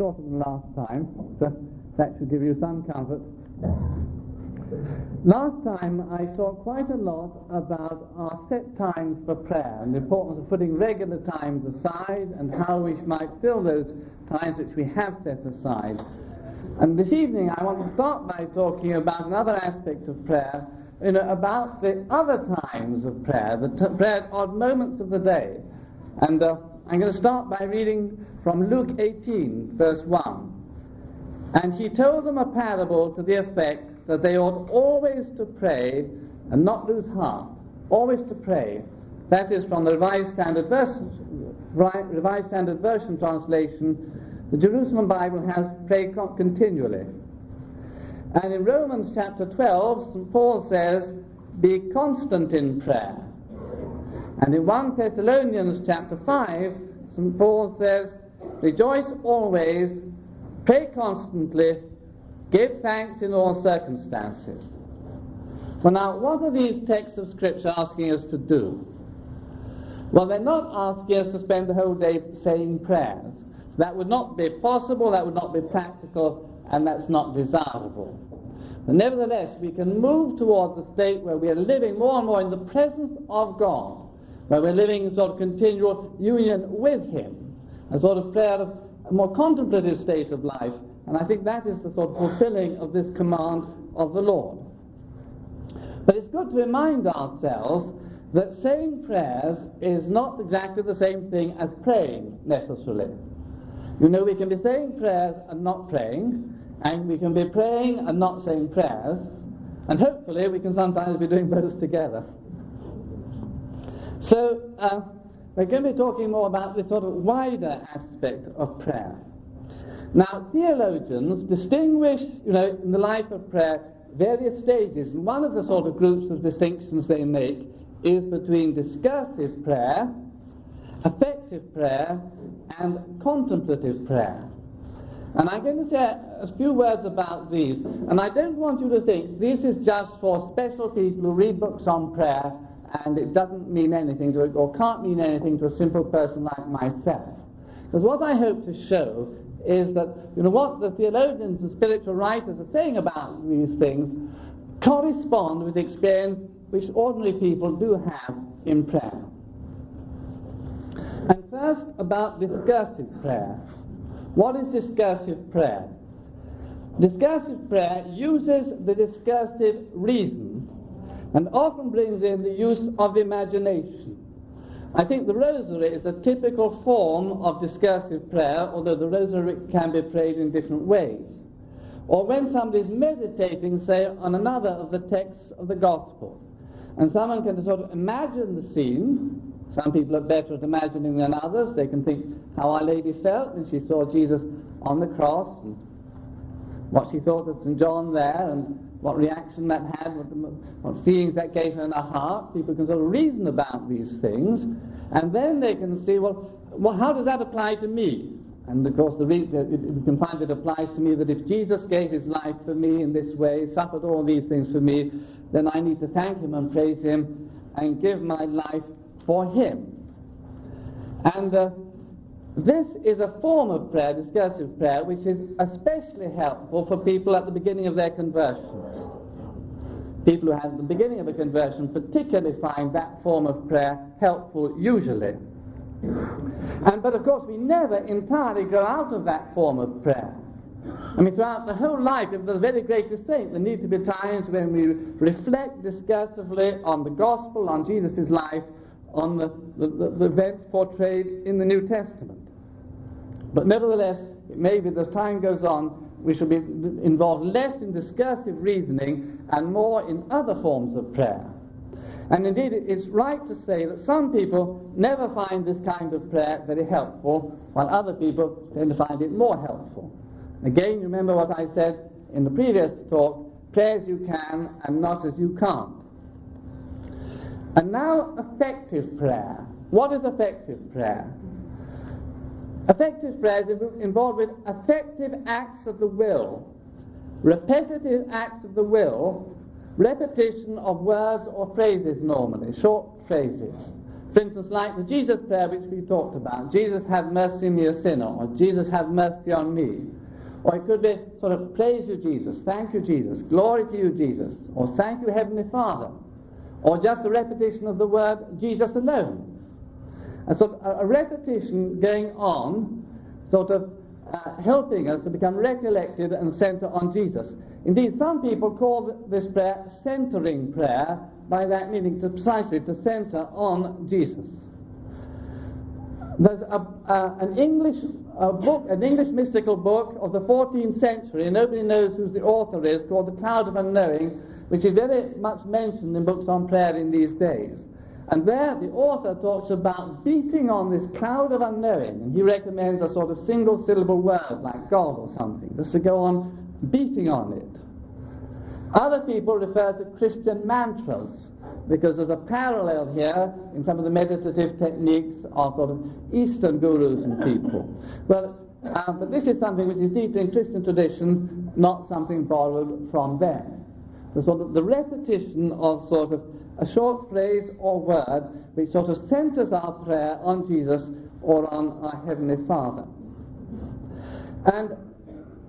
shorter than last time, so that should give you some comfort. Last time I talked quite a lot about our set times for prayer and the importance of putting regular times aside and how we might fill those times which we have set aside. And this evening I want to start by talking about another aspect of prayer, you know, about the other times of prayer, the t- prayer at odd moments of the day. And uh, I'm going to start by reading from Luke 18, verse 1. And he told them a parable to the effect that they ought always to pray and not lose heart. Always to pray. That is from the Revised Standard, Version, Revised Standard Version translation. The Jerusalem Bible has pray continually. And in Romans chapter 12, St. Paul says, Be constant in prayer. And in 1 Thessalonians chapter 5, St. Paul says, Rejoice always, pray constantly, Give thanks in all circumstances. Well, now, what are these texts of Scripture asking us to do? Well, they're not asking us to spend the whole day saying prayers. That would not be possible, that would not be practical, and that's not desirable. But nevertheless, we can move towards a state where we are living more and more in the presence of God, where we're living in sort of continual union with Him, a sort of prayer of a more contemplative state of life, and I think that is the sort of fulfilling of this command of the Lord. But it's good to remind ourselves that saying prayers is not exactly the same thing as praying necessarily. You know, we can be saying prayers and not praying, and we can be praying and not saying prayers, and hopefully we can sometimes be doing both together. So, uh, we're going to be talking more about this sort of wider aspect of prayer. Now, theologians distinguish, you know, in the life of prayer, various stages, and one of the sort of groups of distinctions they make is between discursive prayer, affective prayer, and contemplative prayer. And I'm going to say a few words about these. And I don't want you to think this is just for special people who read books on prayer and it doesn't mean anything to or can't mean anything to a simple person like myself. Because what I hope to show is that you know what the theologians and spiritual writers are saying about these things correspond with the experience which ordinary people do have in prayer. And first about discursive prayer. What is discursive prayer? Discursive prayer uses the discursive reason and often brings in the use of imagination. I think the rosary is a typical form of discursive prayer, although the rosary can be prayed in different ways. Or when somebody is meditating, say, on another of the texts of the Gospel, and someone can sort of imagine the scene. Some people are better at imagining than others. They can think how Our Lady felt when she saw Jesus on the cross, and what she thought of St. John there, and what reaction that had, what, the, what feelings that gave her in her heart. People can sort of reason about these things, and then they can see, well, well how does that apply to me? And of course, the re- you can find it applies to me that if Jesus gave his life for me in this way, suffered all these things for me, then I need to thank him and praise him and give my life for him. And uh, this is a form of prayer, discursive prayer, which is especially helpful for people at the beginning of their conversion. People who have the beginning of a conversion particularly find that form of prayer helpful usually. And, but of course, we never entirely grow out of that form of prayer. I mean, throughout the whole life of the very greatest saint, there need to be times when we reflect discursively on the gospel, on Jesus' life, on the, the, the events portrayed in the New Testament. But nevertheless, maybe as time goes on, we shall be involved less in discursive reasoning and more in other forms of prayer. And indeed, it's right to say that some people never find this kind of prayer very helpful, while other people tend to find it more helpful. Again, remember what I said in the previous talk pray as you can and not as you can't. And now, affective prayer. What is affective prayer? Affective prayer is involved with affective acts of the will, repetitive acts of the will, repetition of words or phrases normally, short phrases, For instance, like the Jesus prayer which we talked about, Jesus have mercy on me a sinner, or Jesus have mercy on me. Or it could be sort of praise you Jesus, thank you Jesus, glory to you Jesus, or thank you Heavenly Father, or just a repetition of the word Jesus alone. And so of a repetition going on, sort of uh, helping us to become recollected and center on Jesus. Indeed, some people call this prayer centering prayer, by that meaning to precisely to center on Jesus. There's a, uh, an English a book, an English mystical book of the 14th century, nobody knows who the author is, called The Cloud of Unknowing, which is very much mentioned in books on prayer in these days. And there the author talks about beating on this cloud of unknowing, and he recommends a sort of single syllable word like God or something, just to go on beating on it. Other people refer to Christian mantras because there's a parallel here in some of the meditative techniques of of Eastern gurus and people. Well, uh, but this is something which is deeply in Christian tradition, not something borrowed from them. The sort of the repetition of sort of a short phrase or word which sort of centers our prayer on Jesus or on our Heavenly Father. And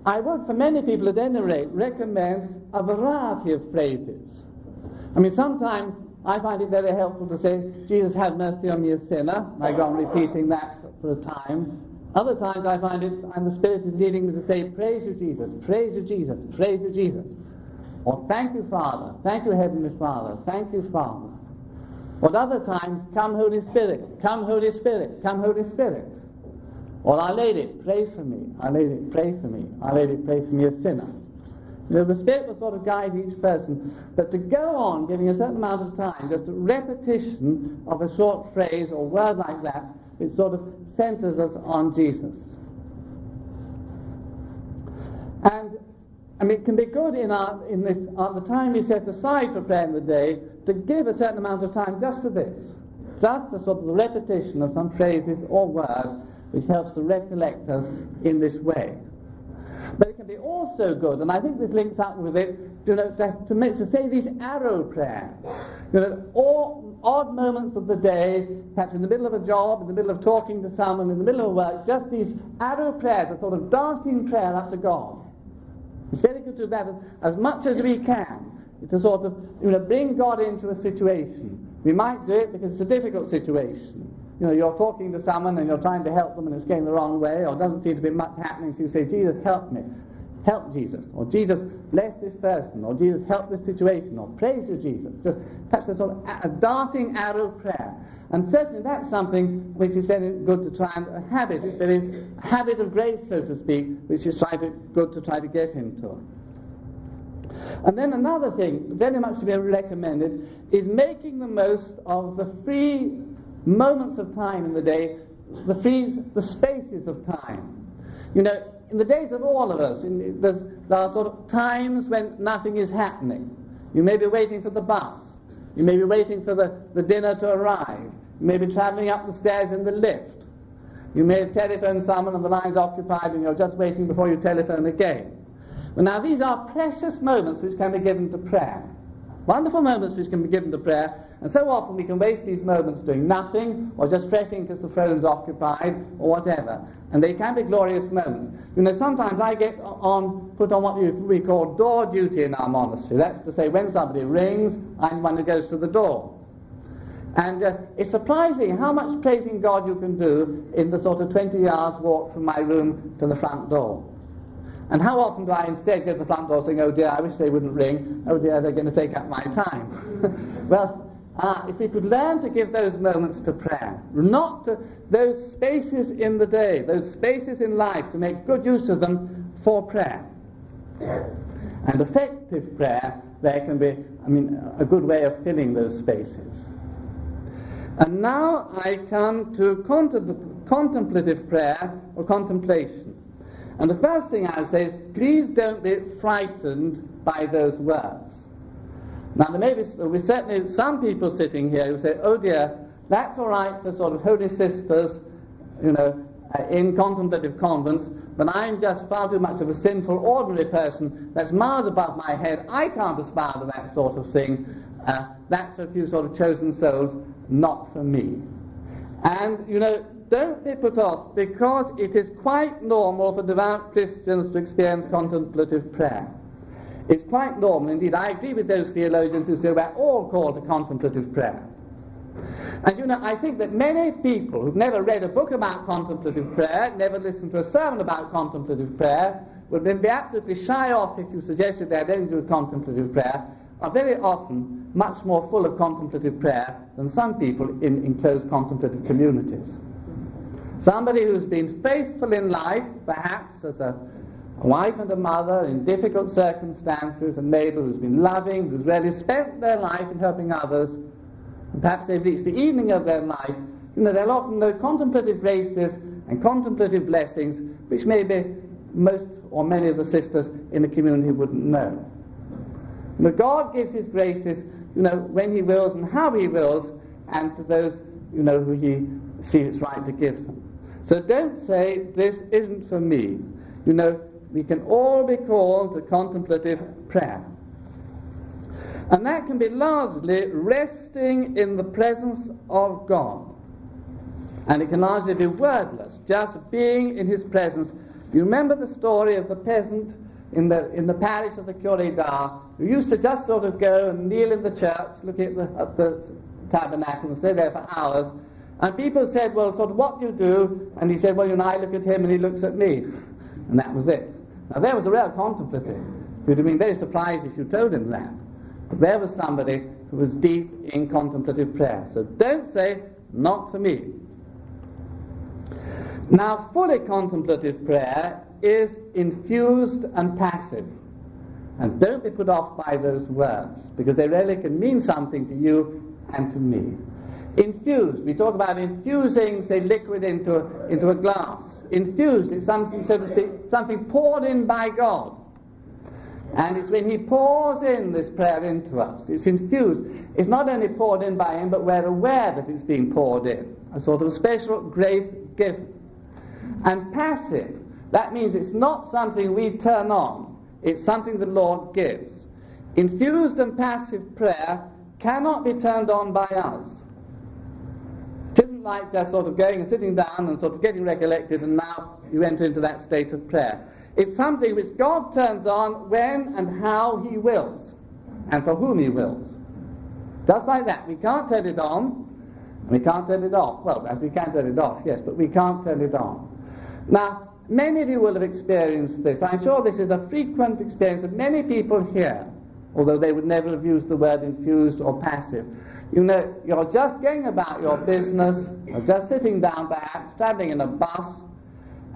I would, for many people at any rate, recommend a variety of phrases. I mean, sometimes I find it very helpful to say, Jesus, have mercy on me, a sinner. I go on repeating that for a time. Other times I find it, and the Spirit is leading me to say, Praise you, Jesus, praise you, Jesus, praise you, Jesus. Or thank you, Father, thank you, Heavenly Father, thank you, Father. Or other times, come, Holy Spirit, come, Holy Spirit, come, Holy Spirit. Or Our Lady, pray for me, Our Lady, pray for me, Our Lady, pray for me, a sinner. You know, the Spirit will sort of guide each person. But to go on giving a certain amount of time, just a repetition of a short phrase or word like that, it sort of centers us on Jesus. And I mean, it can be good in, our, in this, at the time we set aside for prayer in the day to give a certain amount of time just to this, just to sort of repetition of some phrases or words which helps to recollect us in this way. But it can be also good, and I think this links up with it, you know, to, to, make, to say these arrow prayers. You know, all odd moments of the day, perhaps in the middle of a job, in the middle of talking to someone, in the middle of work, just these arrow prayers, a sort of darting prayer up to God. It's very good to do that as, as much as we can to sort of you know, bring God into a situation. We might do it because it's a difficult situation you know, you're talking to someone and you're trying to help them and it's going the wrong way, or doesn't seem to be much happening, so you say, Jesus, help me. Help Jesus. Or Jesus, bless this person. Or Jesus, help this situation. Or praise you, Jesus. Just perhaps a sort of a, darting arrow of prayer. And certainly that's something which is very good to try and a habit. It's very a habit of grace, so to speak, which is try to, good to try to get into. And then another thing, very much to be recommended, is making the most of the free moments of time in the day, the frees the spaces of time. You know, in the days of all of us, in, there are sort of times when nothing is happening. You may be waiting for the bus. You may be waiting for the, the dinner to arrive. You may be traveling up the stairs in the lift. You may have telephoned someone and the line's occupied and you're just waiting before you telephone again. Well, now, these are precious moments which can be given to prayer. Wonderful moments which can be given to prayer, and so often we can waste these moments doing nothing, or just fretting because the phone's occupied, or whatever. And they can be glorious moments. You know, sometimes I get on, put on what we call door duty in our monastery. That's to say, when somebody rings, I'm one who goes to the door. And uh, it's surprising how much praising God you can do in the sort of 20 yards walk from my room to the front door. And how often do I instead go to the front door saying, oh dear, I wish they wouldn't ring, oh dear, they're going to take up my time. well, uh, if we could learn to give those moments to prayer, not to those spaces in the day, those spaces in life, to make good use of them for prayer. And affective prayer, there can be, I mean, a good way of filling those spaces. And now I come to contemplative prayer or contemplation. And the first thing I would say is, please don't be frightened by those words. Now, there may be, be certainly some people sitting here who say, oh dear, that's all right for sort of holy sisters, you know, uh, in contemplative convents, but I'm just far too much of a sinful, ordinary person that's miles above my head. I can't aspire to that sort of thing. Uh, that's for a few sort of chosen souls, not for me. And, you know, don't be put off because it is quite normal for devout Christians to experience contemplative prayer. It's quite normal. Indeed, I agree with those theologians who say we're all called to contemplative prayer. And you know, I think that many people who've never read a book about contemplative prayer, never listened to a sermon about contemplative prayer, would then be absolutely shy off if you suggested they had anything to do with contemplative prayer, are very often much more full of contemplative prayer than some people in, in closed contemplative communities. Somebody who's been faithful in life, perhaps as a, a wife and a mother in difficult circumstances, a neighbor who's been loving, who's really spent their life in helping others, and perhaps they've reached the evening of their life, you know, they'll often know contemplative graces and contemplative blessings, which maybe most or many of the sisters in the community wouldn't know. But God gives His graces, you know, when He wills and how He wills, and to those, you know, who He sees it's right to give them. So don't say, this isn't for me. You know, we can all be called to contemplative prayer. And that can be largely resting in the presence of God. And it can largely be wordless, just being in his presence. You remember the story of the peasant in the, in the parish of the Curé d'Ars who used to just sort of go and kneel in the church, look at the, at the tabernacle and stay there for hours and people said, well, sort of, what do you do? And he said, well, you know, I look at him and he looks at me. And that was it. Now, there was a real contemplative. You'd have been very surprised if you told him that. But there was somebody who was deep in contemplative prayer. So don't say, not for me. Now, fully contemplative prayer is infused and passive. And don't be put off by those words, because they really can mean something to you and to me. Infused, we talk about infusing, say, liquid into, into a glass. Infused is something, so to speak, something poured in by God. And it's when He pours in this prayer into us, it's infused. It's not only poured in by Him, but we're aware that it's being poured in. A sort of special grace given. And passive, that means it's not something we turn on, it's something the Lord gives. Infused and passive prayer cannot be turned on by us. It isn't like just sort of going and sitting down and sort of getting recollected and now you enter into that state of prayer. It's something which God turns on when and how He wills and for whom He wills. Just like that. We can't turn it on we can't turn it off. Well, we can turn it off, yes, but we can't turn it on. Now, many of you will have experienced this. I'm sure this is a frequent experience of many people here, although they would never have used the word infused or passive. You know, you're just going about your business, or just sitting down perhaps, traveling in a bus,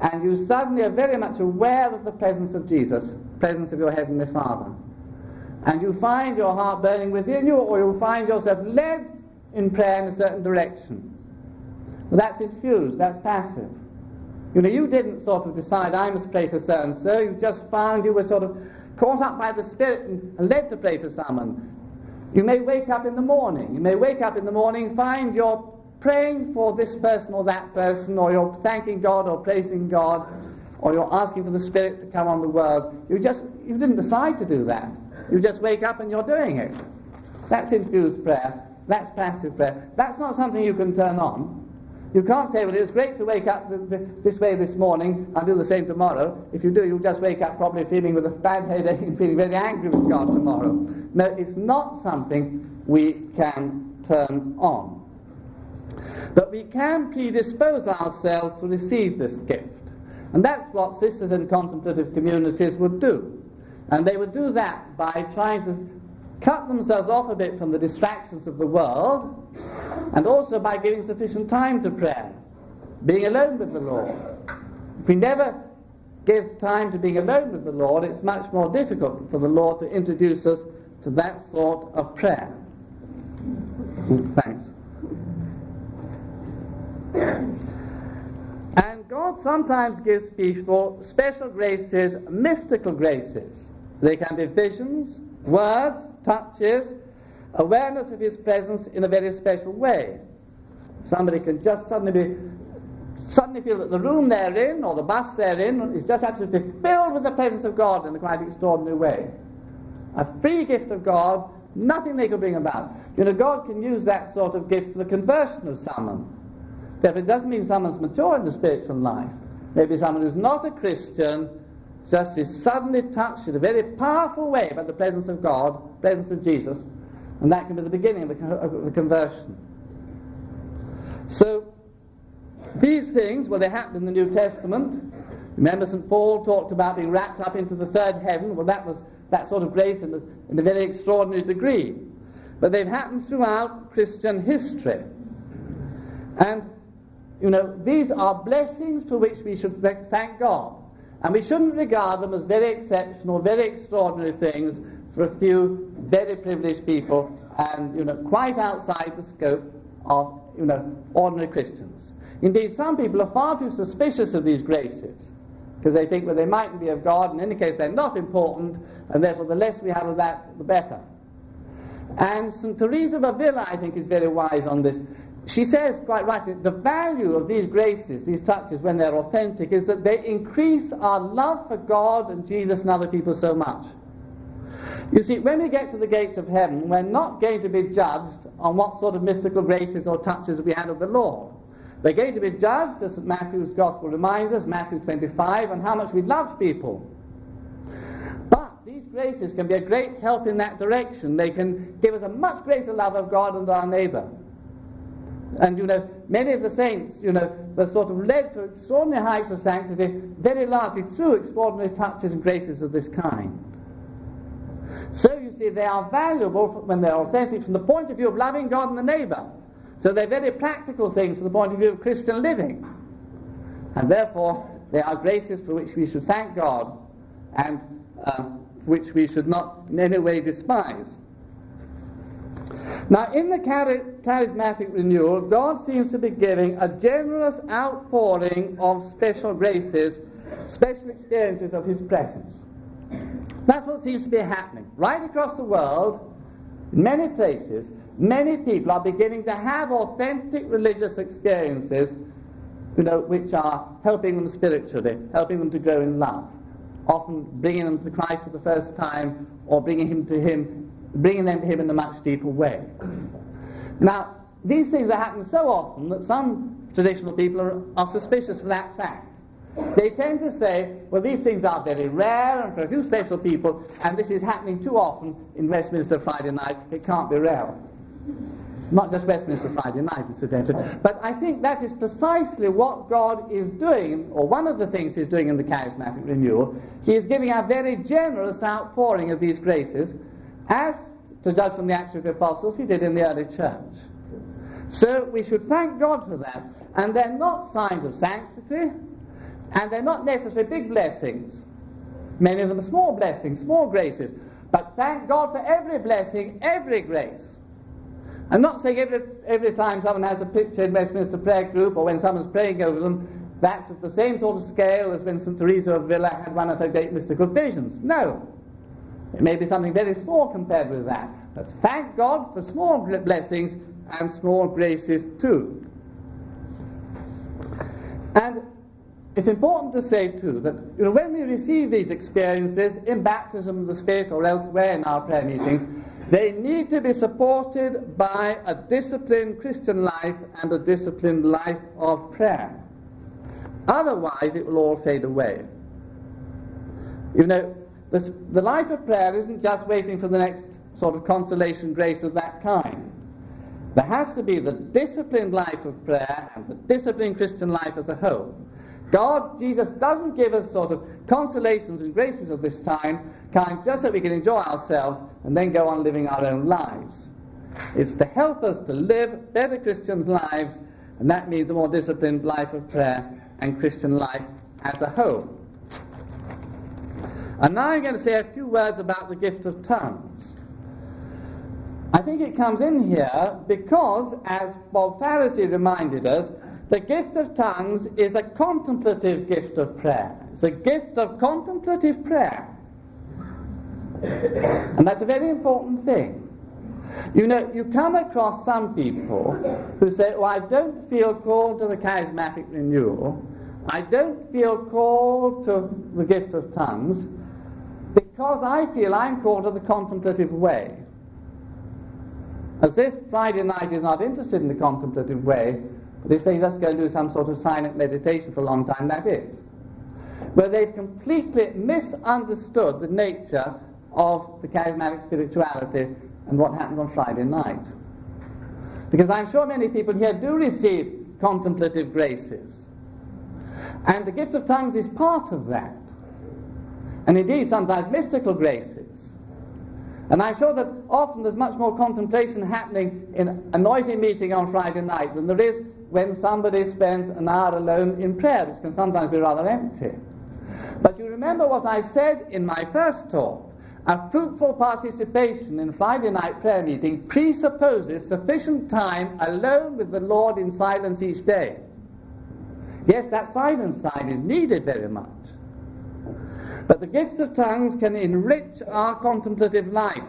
and you suddenly are very much aware of the presence of Jesus, presence of your Heavenly Father. And you find your heart burning within you, or you find yourself led in prayer in a certain direction. Well, that's infused, that's passive. You know, you didn't sort of decide, I must pray for so and so, you just found you were sort of caught up by the Spirit and led to pray for someone. You may wake up in the morning. You may wake up in the morning, find you're praying for this person or that person, or you're thanking God or praising God, or you're asking for the Spirit to come on the world. You just you didn't decide to do that. You just wake up and you're doing it. That's infused prayer. That's passive prayer. That's not something you can turn on. You can't say, well, it was great to wake up this way this morning, I'll do the same tomorrow. If you do, you'll just wake up probably feeling with a bad headache and feeling very angry with God tomorrow. No, it's not something we can turn on. But we can predispose ourselves to receive this gift. And that's what sisters in contemplative communities would do. And they would do that by trying to cut themselves off a bit from the distractions of the world, and also by giving sufficient time to prayer, being alone with the Lord. If we never give time to being alone with the Lord, it's much more difficult for the Lord to introduce us to that sort of prayer. Thanks. And God sometimes gives people special graces, mystical graces. They can be visions, words, touches, awareness of his presence in a very special way. Somebody can just suddenly be suddenly feel that the room they're in or the bus they're in is just absolutely filled with the presence of God in a quite extraordinary way. A free gift of God, nothing they could bring about. You know, God can use that sort of gift for the conversion of someone. Therefore, it doesn't mean someone's mature in the spiritual life. Maybe someone who's not a Christian just is suddenly touched in a very powerful way by the presence of God, presence of Jesus, and that can be the beginning of the, of the conversion. So, these things, well, they happened in the New Testament. Remember, St. Paul talked about being wrapped up into the third heaven. Well, that was that sort of grace in, the, in a very extraordinary degree. But they've happened throughout Christian history. And, you know, these are blessings for which we should thank God. And we shouldn't regard them as very exceptional, very extraordinary things for a few very privileged people and, you know, quite outside the scope of, you know, ordinary Christians. Indeed, some people are far too suspicious of these graces because they think, well, they mightn't be of God. In any case, they're not important, and therefore the less we have of that, the better. And St. Teresa of Avila, I think, is very wise on this. She says, quite rightly, the value of these graces, these touches, when they're authentic, is that they increase our love for God and Jesus and other people so much. You see, when we get to the gates of heaven, we're not going to be judged on what sort of mystical graces or touches we had of the Lord. We're going to be judged, as Matthew's Gospel reminds us, Matthew 25, on how much we loved people. But these graces can be a great help in that direction. They can give us a much greater love of God and our neighbour. And you know, many of the saints, you know, were sort of led to extraordinary heights of sanctity very largely through extraordinary touches and graces of this kind. So you see, they are valuable when they're authentic from the point of view of loving God and the neighbour. So they're very practical things from the point of view of Christian living. And therefore, they are graces for which we should thank God and uh, which we should not in any way despise. Now, in the charismatic renewal, God seems to be giving a generous outpouring of special graces, special experiences of His presence. That's what seems to be happening. Right across the world, in many places, many people are beginning to have authentic religious experiences, you know, which are helping them spiritually, helping them to grow in love, often bringing them to Christ for the first time, or bringing him to Him, bringing them to Him in a much deeper way. Now, these things are happening so often that some traditional people are, are suspicious of that fact. They tend to say, well, these things are very rare and for a few special people, and this is happening too often in Westminster Friday night, it can't be rare. Not just Westminster Friday night, incidentally. But I think that is precisely what God is doing, or one of the things He's doing in the charismatic renewal. He is giving a very generous outpouring of these graces, as, to judge from the Acts of the Apostles, He did in the early church. So we should thank God for that. And they're not signs of sanctity, and they're not necessarily big blessings. Many of them are small blessings, small graces. But thank God for every blessing, every grace. I'm not saying every, every time someone has a picture in Westminster Prayer Group or when someone's praying over them, that's of the same sort of scale as when St. Teresa of Avila had one of her great mystical visions. No. It may be something very small compared with that. But thank God for small blessings and small graces too. And it's important to say too that you know, when we receive these experiences in baptism of the Spirit or elsewhere in our prayer meetings, they need to be supported by a disciplined Christian life and a disciplined life of prayer. Otherwise, it will all fade away. You know, this, the life of prayer isn't just waiting for the next sort of consolation grace of that kind. There has to be the disciplined life of prayer and the disciplined Christian life as a whole. God, Jesus, doesn't give us sort of consolations and graces of this time, kind just so we can enjoy ourselves and then go on living our own lives. It's to help us to live better Christian lives, and that means a more disciplined life of prayer and Christian life as a whole. And now I'm going to say a few words about the gift of tongues. I think it comes in here because, as Bob Pharisee reminded us, the gift of tongues is a contemplative gift of prayer. It's a gift of contemplative prayer. And that's a very important thing. You know, you come across some people who say, Oh, I don't feel called to the charismatic renewal. I don't feel called to the gift of tongues because I feel I'm called to the contemplative way. As if Friday night is not interested in the contemplative way, but if They just go and do some sort of silent meditation for a long time, that is. Where they've completely misunderstood the nature of the charismatic spirituality and what happens on Friday night. Because I'm sure many people here do receive contemplative graces. And the gift of tongues is part of that. And indeed, sometimes mystical graces. And I'm sure that often there's much more contemplation happening in a noisy meeting on Friday night than there is when somebody spends an hour alone in prayer, which can sometimes be rather empty. But you remember what I said in my first talk. A fruitful participation in Friday night prayer meeting presupposes sufficient time alone with the Lord in silence each day. Yes, that silence side is needed very much. But the gift of tongues can enrich our contemplative life.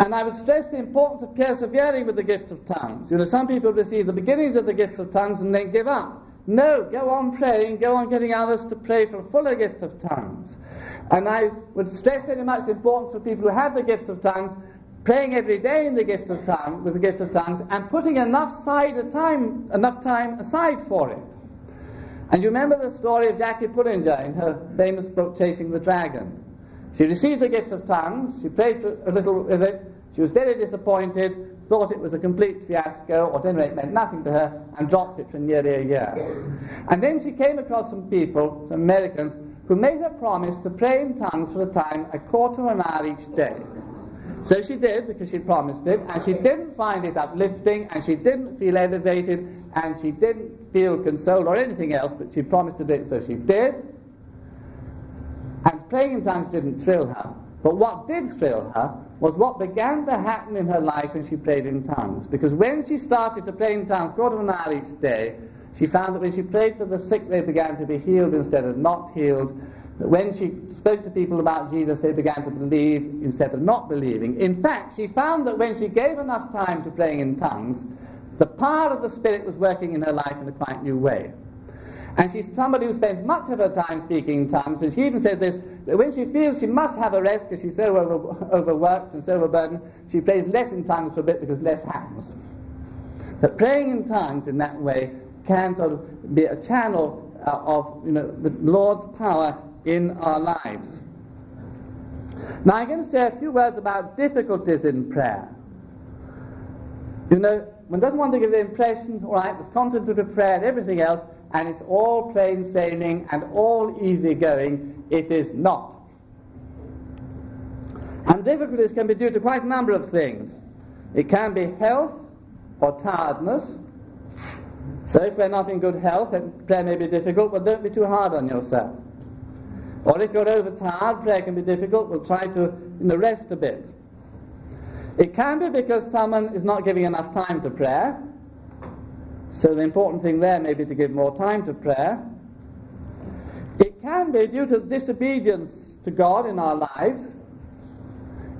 And I would stress the importance of persevering with the gift of tongues. You know, some people receive the beginnings of the gift of tongues and then give up. No, go on praying, go on getting others to pray for a fuller gift of tongues. And I would stress very much the importance for people who have the gift of tongues, praying every day in the gift of tongues, with the gift of tongues, and putting enough side time, enough time aside for it. And you remember the story of Jackie Pullinger in her famous book Chasing the Dragon. She received the gift of tongues, she prayed for a little with it, she was very disappointed, thought it was a complete fiasco, or at any rate meant nothing to her, and dropped it for nearly a year. And then she came across some people, some Americans, who made her promise to pray in tongues for a time, a quarter of an hour each day. So she did, because she promised it, and she didn't find it uplifting, and she didn't feel elevated, and she didn't feel consoled or anything else, but she promised to do it, so she did. And praying in tongues didn't thrill her. But what did thrill her was what began to happen in her life when she prayed in tongues. Because when she started to pray in tongues, quarter of an hour each day, she found that when she prayed for the sick, they began to be healed instead of not healed. That when she spoke to people about Jesus, they began to believe instead of not believing. In fact, she found that when she gave enough time to praying in tongues, the power of the Spirit was working in her life in a quite new way. And she's somebody who spends much of her time speaking in tongues, and she even said this, that when she feels she must have a rest because she's so over, overworked and so overburdened, she prays less in tongues for a bit because less happens. But praying in tongues in that way can sort of be a channel uh, of you know, the Lord's power in our lives. Now I'm going to say a few words about difficulties in prayer. You know, one doesn't want to give the impression, all right, there's content to the prayer and everything else, and it's all plain sailing and all easy going. It is not. And difficulties can be due to quite a number of things. It can be health or tiredness. So if we're not in good health, then prayer may be difficult, but don't be too hard on yourself. Or if you're overtired, prayer can be difficult, we'll try to you know, rest a bit. It can be because someone is not giving enough time to prayer. So the important thing there may be to give more time to prayer. It can be due to disobedience to God in our lives.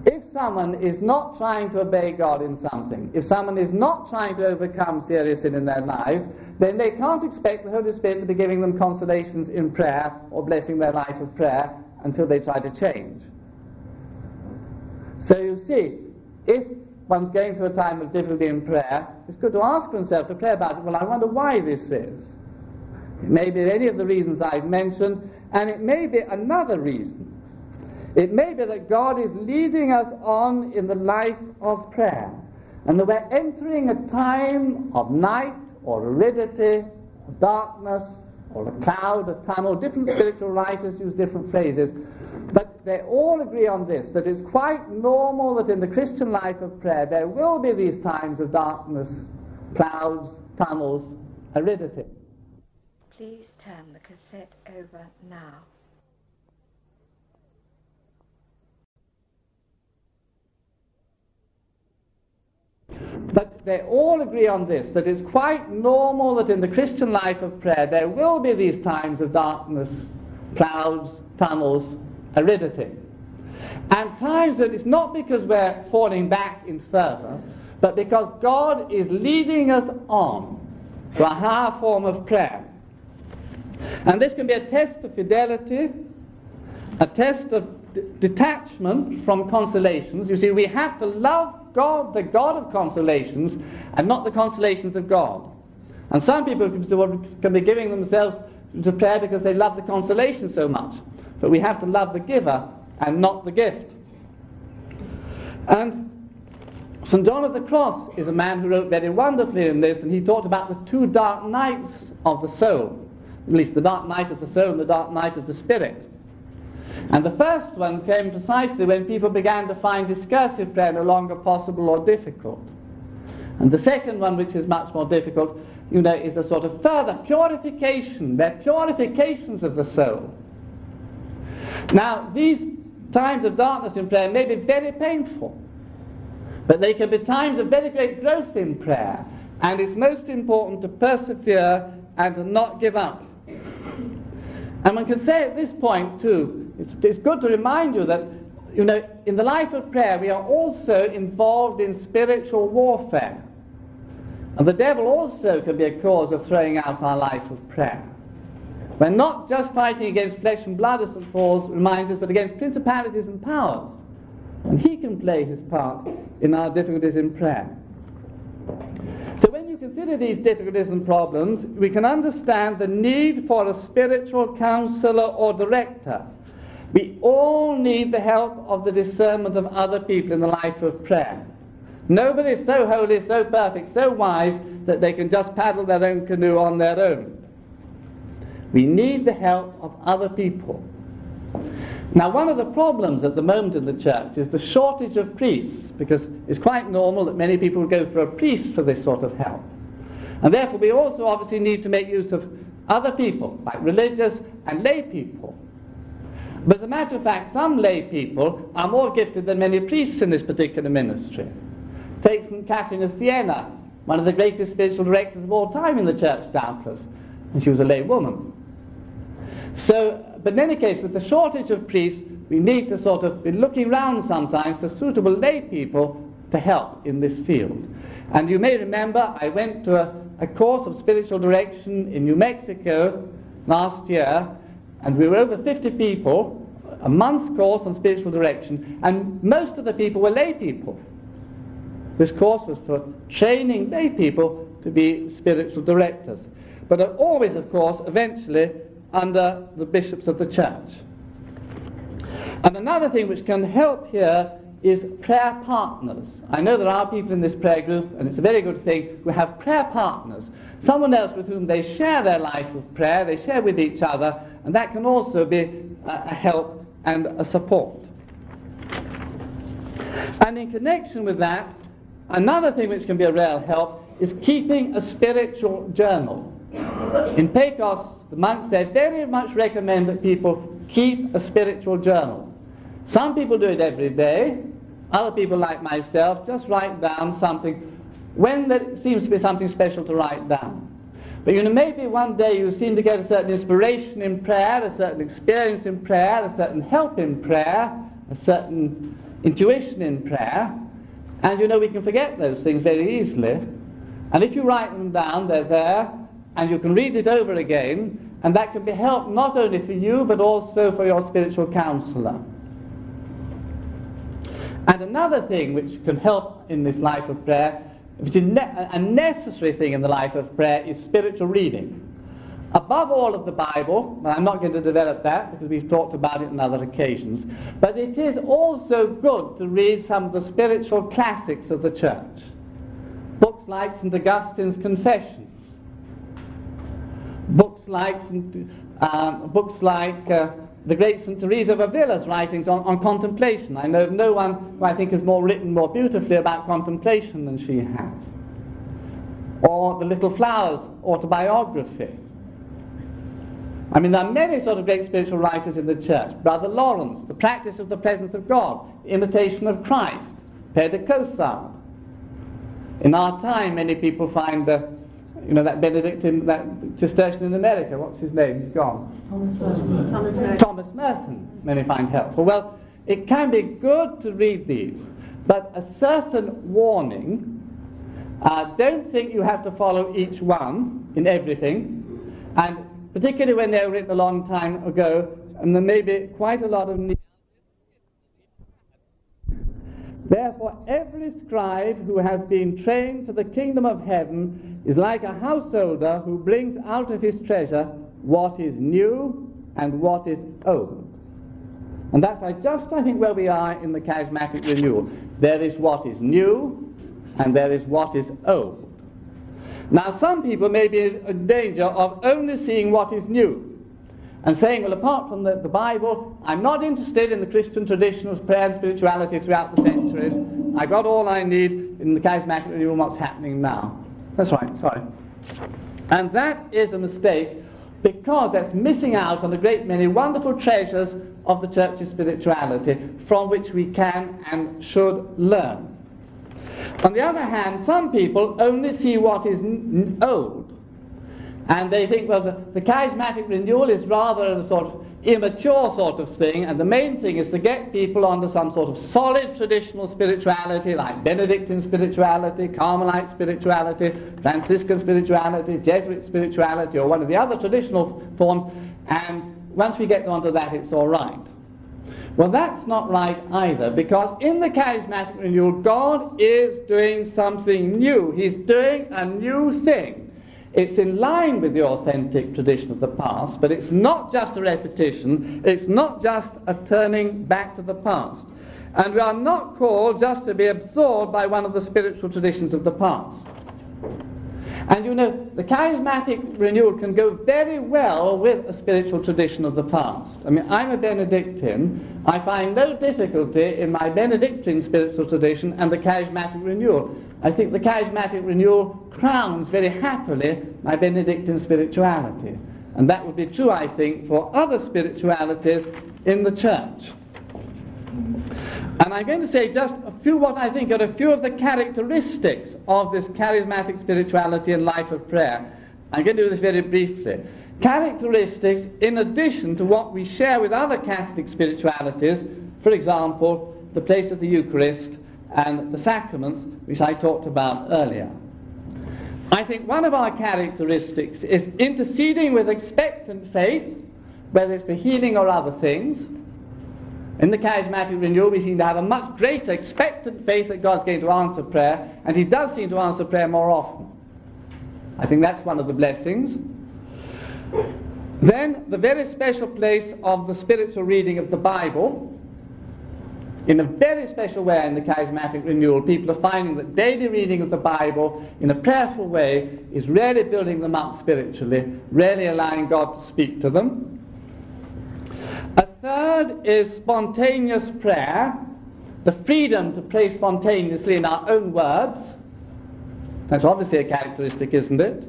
If someone is not trying to obey God in something, if someone is not trying to overcome serious sin in their lives, then they can't expect the Holy Spirit to be giving them consolations in prayer or blessing their life of prayer until they try to change. So you see, if one's going through a time of difficulty in prayer, it's good to ask oneself to pray about it. Well, I wonder why this is. It may be any of the reasons I've mentioned, and it may be another reason. It may be that God is leading us on in the life of prayer, and that we're entering a time of night or aridity, darkness, or a cloud, a tunnel. Different spiritual writers use different phrases. But they all agree on this that it's quite normal that in the Christian life of prayer there will be these times of darkness, clouds, tunnels, aridity. Please turn the cassette over now. But they all agree on this that it's quite normal that in the Christian life of prayer there will be these times of darkness, clouds, tunnels, aridity. And times when it's not because we're falling back in fervor, but because God is leading us on to a higher form of prayer. And this can be a test of fidelity, a test of d- detachment from consolations. You see, we have to love God, the God of consolations, and not the consolations of God. And some people can be giving themselves to prayer because they love the consolation so much. But we have to love the giver and not the gift. And St. John of the Cross is a man who wrote very wonderfully in this, and he talked about the two dark nights of the soul, at least the dark night of the soul and the dark night of the spirit. And the first one came precisely when people began to find discursive prayer no longer possible or difficult. And the second one, which is much more difficult, you know, is a sort of further purification. They're purifications of the soul. Now, these times of darkness in prayer may be very painful, but they can be times of very great growth in prayer. And it's most important to persevere and to not give up. And one can say at this point, too, it's, it's good to remind you that, you know, in the life of prayer, we are also involved in spiritual warfare. And the devil also can be a cause of throwing out our life of prayer. We're not just fighting against flesh and blood, as St. Paul reminds us, but against principalities and powers. And he can play his part in our difficulties in prayer. So when you consider these difficulties and problems, we can understand the need for a spiritual counselor or director. We all need the help of the discernment of other people in the life of prayer. Nobody is so holy, so perfect, so wise that they can just paddle their own canoe on their own. We need the help of other people. Now, one of the problems at the moment in the church is the shortage of priests, because it's quite normal that many people go for a priest for this sort of help. And therefore, we also obviously need to make use of other people, like religious and lay people. But as a matter of fact, some lay people are more gifted than many priests in this particular ministry. Take St. Catherine of Siena, one of the greatest spiritual directors of all time in the church, doubtless, and she was a lay woman. So, but in any case, with the shortage of priests, we need to sort of be looking round sometimes for suitable lay people to help in this field. And you may remember I went to a, a course of spiritual direction in New Mexico last year, and we were over 50 people, a month's course on spiritual direction, and most of the people were lay people. This course was for training lay people to be spiritual directors. But always, of course, eventually under the bishops of the church. And another thing which can help here is prayer partners. I know there are people in this prayer group, and it's a very good thing, who have prayer partners. Someone else with whom they share their life of prayer, they share with each other, and that can also be a help and a support. And in connection with that, Another thing which can be a real help is keeping a spiritual journal. In Pecos, the monks there very much recommend that people keep a spiritual journal. Some people do it every day. Other people, like myself, just write down something when there seems to be something special to write down. But you know, maybe one day you seem to get a certain inspiration in prayer, a certain experience in prayer, a certain help in prayer, a certain intuition in prayer, and you know, we can forget those things very easily. And if you write them down, they're there, and you can read it over again, and that can be help not only for you, but also for your spiritual counselor. And another thing which can help in this life of prayer, which is ne- a necessary thing in the life of prayer, is spiritual reading. Above all of the Bible, and I'm not going to develop that because we've talked about it on other occasions, but it is also good to read some of the spiritual classics of the church. Books like St. Augustine's Confessions, books like, St. Um, books like uh, the great St. Teresa of Avila's writings on, on contemplation. I know of no one who I think has more written more beautifully about contemplation than she has. Or the Little Flowers autobiography I mean, there are many sort of great spiritual writers in the church. Brother Lawrence, The Practice of the Presence of God, The Imitation of Christ, Père. In our time, many people find the, you know, that Benedictine, that Cistercian in America, what's his name? He's gone. Thomas Merton. Thomas Merton. Thomas Merton, many find helpful. Well, it can be good to read these, but a certain warning. Uh, don't think you have to follow each one in everything, and particularly when they were written a long time ago, and there may be quite a lot of need. Therefore, every scribe who has been trained for the kingdom of heaven is like a householder who brings out of his treasure what is new and what is old. And that's just, I think, where we are in the charismatic renewal. There is what is new and there is what is old. Now, some people may be in danger of only seeing what is new and saying, well, apart from the, the Bible, I'm not interested in the Christian tradition of prayer and spirituality throughout the centuries. I've got all I need in the charismatic renewal, what's happening now. That's right, sorry. And that is a mistake because that's missing out on a great many wonderful treasures of the church's spirituality from which we can and should learn. On the other hand, some people only see what is n- old. And they think, well, the, the charismatic renewal is rather a sort of immature sort of thing, and the main thing is to get people onto some sort of solid traditional spirituality, like Benedictine spirituality, Carmelite spirituality, Franciscan spirituality, Jesuit spirituality, or one of the other traditional forms, and once we get onto that, it's all right. Well, that's not right either, because in the charismatic renewal, God is doing something new. He's doing a new thing. It's in line with the authentic tradition of the past, but it's not just a repetition, it's not just a turning back to the past. And we are not called just to be absorbed by one of the spiritual traditions of the past. And you know, the charismatic renewal can go very well with a spiritual tradition of the past. I mean, I'm a Benedictine. I find no difficulty in my Benedictine spiritual tradition and the charismatic renewal. I think the charismatic renewal crowns very happily my Benedictine spirituality. And that would be true, I think, for other spiritualities in the church. And I'm going to say just a few what I think are a few of the characteristics of this charismatic spirituality and life of prayer. I'm going to do this very briefly. Characteristics in addition to what we share with other Catholic spiritualities, for example, the place of the Eucharist and the sacraments, which I talked about earlier. I think one of our characteristics is interceding with expectant faith, whether it's for healing or other things in the charismatic renewal, we seem to have a much greater expectant faith that God's going to answer prayer, and He does seem to answer prayer more often. I think that's one of the blessings. Then, the very special place of the spiritual reading of the Bible. In a very special way in the charismatic renewal, people are finding that daily reading of the Bible in a prayerful way is really building them up spiritually, really allowing God to speak to them. A third is spontaneous prayer, the freedom to pray spontaneously in our own words. That's obviously a characteristic, isn't it?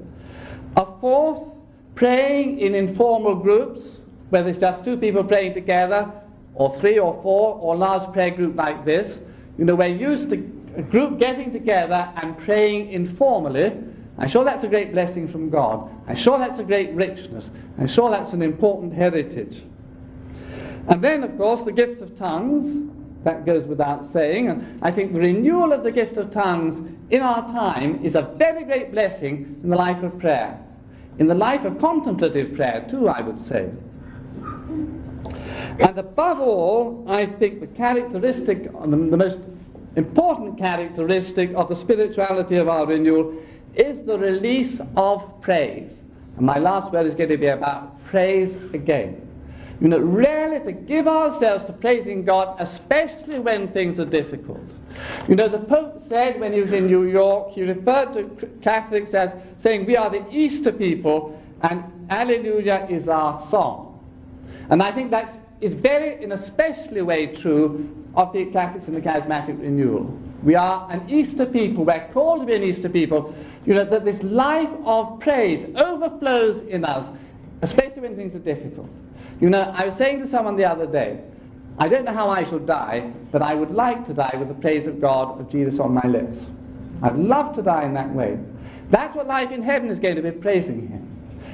A fourth, praying in informal groups, whether it's just two people praying together, or three or four, or large prayer group like this. You know, we're used to a group getting together and praying informally. I'm sure that's a great blessing from God. I'm sure that's a great richness. I'm sure that's an important heritage. And then, of course, the gift of tongues, that goes without saying. And I think the renewal of the gift of tongues in our time is a very great blessing in the life of prayer. In the life of contemplative prayer, too, I would say. And above all, I think the characteristic, the, most important characteristic of the spirituality of our renewal is the release of praise. And my last word is going to be about praise again. You know, really to give ourselves to praising God, especially when things are difficult. You know, the Pope said when he was in New York, he referred to Catholics as saying, We are the Easter people, and Alleluia is our song. And I think that is very, in a specially way, true of the Catholics in the Charismatic Renewal. We are an Easter people. We're called to be an Easter people. You know, that this life of praise overflows in us, especially when things are difficult. You know, I was saying to someone the other day, I don't know how I shall die, but I would like to die with the praise of God, of Jesus on my lips. I'd love to die in that way. That's what life in heaven is going to be praising Him.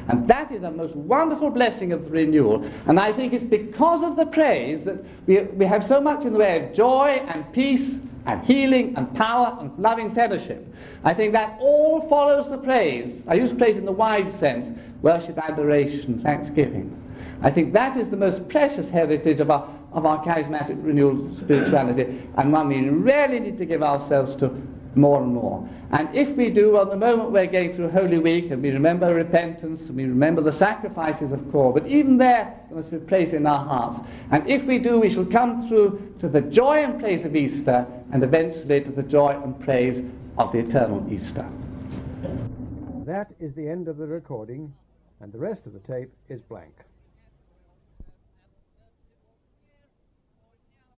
And that is a most wonderful blessing of renewal. And I think it's because of the praise that we, we have so much in the way of joy and peace and healing and power and loving fellowship. I think that all follows the praise. I use praise in the wide sense worship, adoration, thanksgiving. I think that is the most precious heritage of our of our charismatic renewal spirituality and one we really need to give ourselves to more and more. And if we do, well, the moment we're going through Holy Week and we remember repentance and we remember the sacrifices of core, but even there, there must be praise in our hearts. And if we do, we shall come through to the joy and praise of Easter and eventually to the joy and praise of the eternal Easter. That is the end of the recording, and the rest of the tape is blank.